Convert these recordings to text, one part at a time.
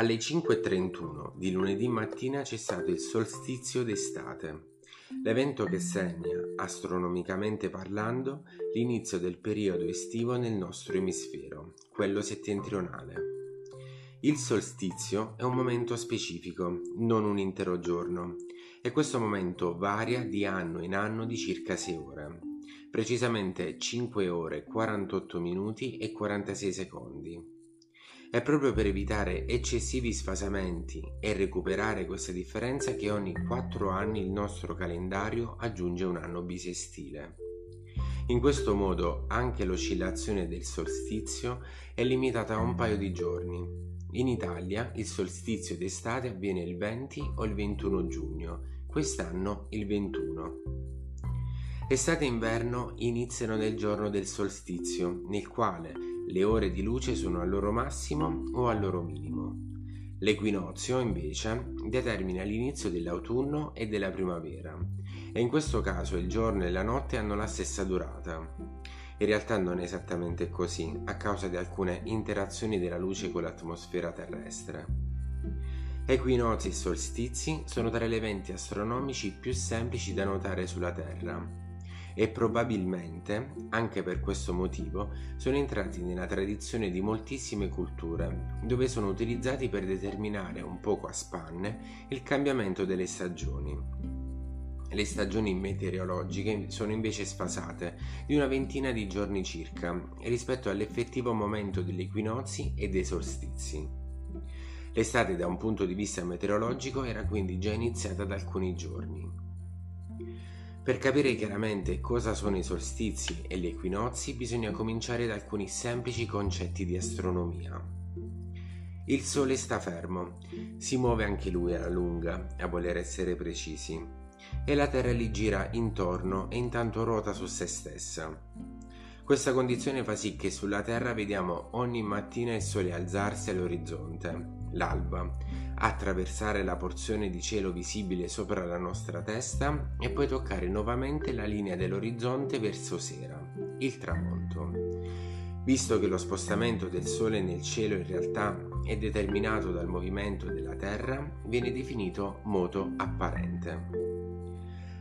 Alle 5.31 di lunedì mattina c'è stato il solstizio d'estate, l'evento che segna, astronomicamente parlando, l'inizio del periodo estivo nel nostro emisfero, quello settentrionale. Il solstizio è un momento specifico, non un intero giorno, e questo momento varia di anno in anno di circa 6 ore, precisamente 5 ore 48 minuti e 46 secondi. È proprio per evitare eccessivi sfasamenti e recuperare questa differenza che ogni 4 anni il nostro calendario aggiunge un anno bisestile. In questo modo anche l'oscillazione del solstizio è limitata a un paio di giorni. In Italia il solstizio d'estate avviene il 20 o il 21 giugno, quest'anno il 21. Estate e inverno iniziano nel giorno del solstizio, nel quale le ore di luce sono al loro massimo o al loro minimo. L'equinozio, invece, determina l'inizio dell'autunno e della primavera, e in questo caso il giorno e la notte hanno la stessa durata. In realtà non è esattamente così, a causa di alcune interazioni della luce con l'atmosfera terrestre. Equinozi e solstizi sono tra gli eventi astronomici più semplici da notare sulla Terra e probabilmente, anche per questo motivo, sono entrati nella tradizione di moltissime culture, dove sono utilizzati per determinare un poco a spanne il cambiamento delle stagioni. Le stagioni meteorologiche sono invece sfasate di una ventina di giorni circa rispetto all'effettivo momento degli equinozi e dei solstizi. L'estate da un punto di vista meteorologico era quindi già iniziata da alcuni giorni. Per capire chiaramente cosa sono i solstizi e gli equinozi bisogna cominciare da alcuni semplici concetti di astronomia. Il Sole sta fermo, si muove anche lui alla lunga, a voler essere precisi, e la Terra gli gira intorno e intanto ruota su se stessa. Questa condizione fa sì che sulla Terra vediamo ogni mattina il Sole alzarsi all'orizzonte, l'alba, attraversare la porzione di cielo visibile sopra la nostra testa e poi toccare nuovamente la linea dell'orizzonte verso sera, il tramonto. Visto che lo spostamento del Sole nel cielo in realtà è determinato dal movimento della Terra, viene definito moto apparente.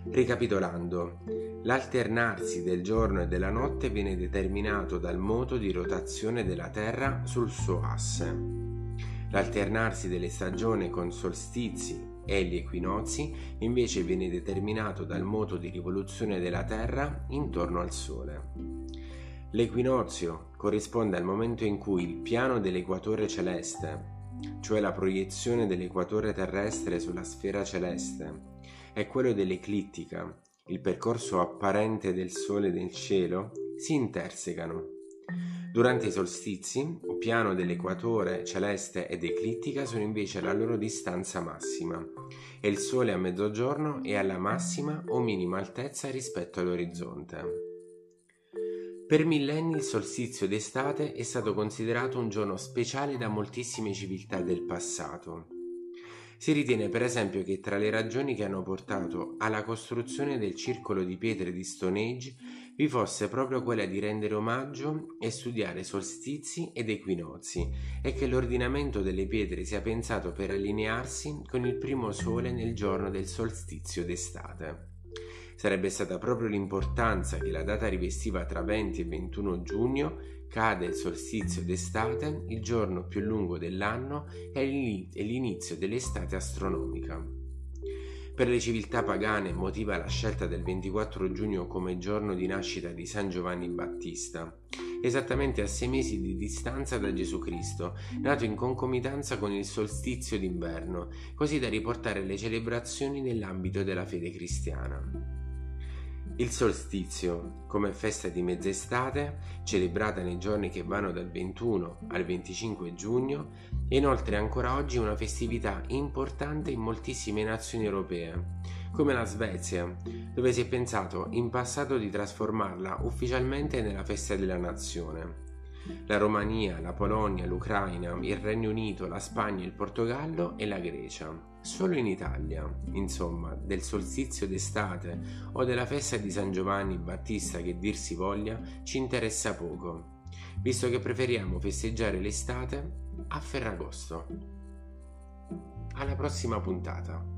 Ricapitolando, l'alternarsi del giorno e della notte viene determinato dal moto di rotazione della Terra sul suo asse. L'alternarsi delle stagioni con solstizi e gli equinozi invece viene determinato dal moto di rivoluzione della Terra intorno al Sole. L'equinozio corrisponde al momento in cui il piano dell'equatore celeste, cioè la proiezione dell'equatore terrestre sulla sfera celeste, e quello dell'eclittica, il percorso apparente del Sole nel cielo, si intersecano. Durante i solstizi, piano dell'equatore celeste ed eclittica sono invece alla loro distanza massima e il Sole a mezzogiorno è alla massima o minima altezza rispetto all'orizzonte. Per millenni il solstizio d'estate è stato considerato un giorno speciale da moltissime civiltà del passato. Si ritiene per esempio che tra le ragioni che hanno portato alla costruzione del circolo di pietre di Stone Age vi fosse proprio quella di rendere omaggio e studiare solstizi ed equinozi e che l'ordinamento delle pietre sia pensato per allinearsi con il primo sole nel giorno del solstizio d'estate. Sarebbe stata proprio l'importanza che la data rivestiva tra 20 e 21 giugno cade il solstizio d'estate, il giorno più lungo dell'anno e l'inizio dell'estate astronomica. Per le civiltà pagane motiva la scelta del 24 giugno come giorno di nascita di San Giovanni Battista, esattamente a sei mesi di distanza da Gesù Cristo, nato in concomitanza con il solstizio d'inverno, così da riportare le celebrazioni nell'ambito della fede cristiana. Il solstizio, come festa di mezz'estate, celebrata nei giorni che vanno dal 21 al 25 giugno, è inoltre ancora oggi una festività importante in moltissime nazioni europee, come la Svezia, dove si è pensato in passato di trasformarla ufficialmente nella festa della nazione. La Romania, la Polonia, l'Ucraina, il Regno Unito, la Spagna, il Portogallo e la Grecia. Solo in Italia, insomma, del solstizio d'estate o della festa di San Giovanni Battista che dir si voglia, ci interessa poco, visto che preferiamo festeggiare l'estate a Ferragosto. Alla prossima puntata.